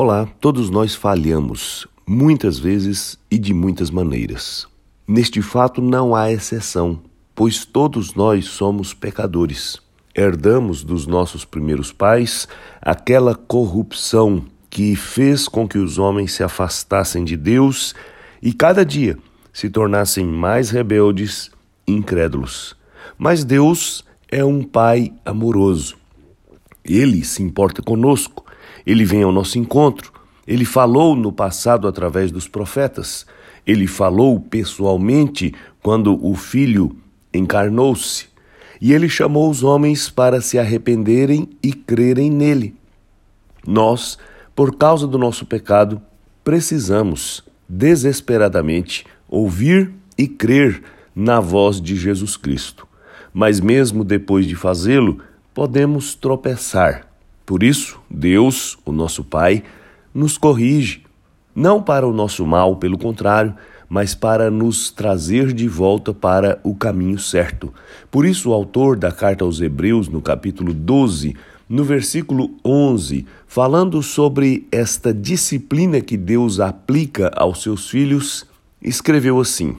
Olá, todos nós falhamos, muitas vezes e de muitas maneiras. Neste fato não há exceção, pois todos nós somos pecadores. Herdamos dos nossos primeiros pais aquela corrupção que fez com que os homens se afastassem de Deus e cada dia se tornassem mais rebeldes, incrédulos. Mas Deus é um Pai amoroso. Ele se importa conosco ele vem ao nosso encontro. Ele falou no passado através dos profetas. Ele falou pessoalmente quando o Filho encarnou-se. E ele chamou os homens para se arrependerem e crerem nele. Nós, por causa do nosso pecado, precisamos desesperadamente ouvir e crer na voz de Jesus Cristo. Mas mesmo depois de fazê-lo, podemos tropeçar por isso, Deus, o nosso Pai, nos corrige, não para o nosso mal, pelo contrário, mas para nos trazer de volta para o caminho certo. Por isso, o autor da carta aos Hebreus, no capítulo 12, no versículo 11, falando sobre esta disciplina que Deus aplica aos seus filhos, escreveu assim: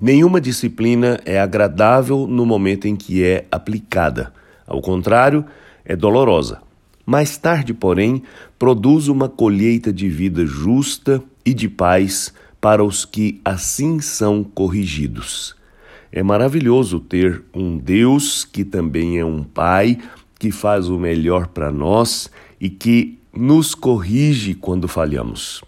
Nenhuma disciplina é agradável no momento em que é aplicada. Ao contrário, é dolorosa. Mais tarde, porém, produz uma colheita de vida justa e de paz para os que assim são corrigidos. É maravilhoso ter um Deus que também é um Pai, que faz o melhor para nós e que nos corrige quando falhamos.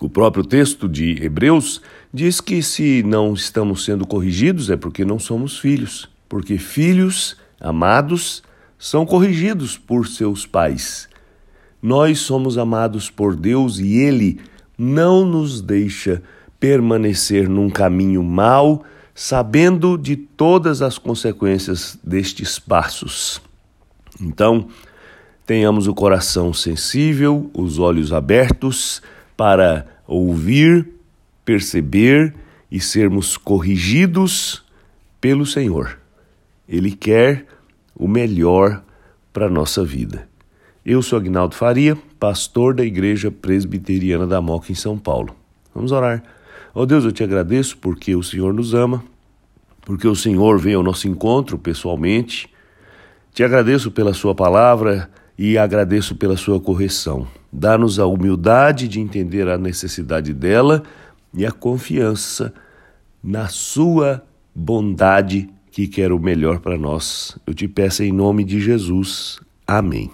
O próprio texto de Hebreus diz que se não estamos sendo corrigidos é porque não somos filhos, porque filhos amados são corrigidos por seus pais. Nós somos amados por Deus e Ele não nos deixa permanecer num caminho mau, sabendo de todas as consequências destes passos. Então, tenhamos o coração sensível, os olhos abertos para ouvir, perceber e sermos corrigidos pelo Senhor. Ele quer o melhor para a nossa vida. Eu sou Agnaldo Faria, pastor da Igreja Presbiteriana da Moca em São Paulo. Vamos orar. Ó oh Deus, eu te agradeço porque o Senhor nos ama, porque o Senhor vem ao nosso encontro pessoalmente. Te agradeço pela Sua palavra e agradeço pela Sua correção. Dá-nos a humildade de entender a necessidade dela e a confiança na Sua bondade que quer o melhor para nós. Eu te peço em nome de Jesus. Amém.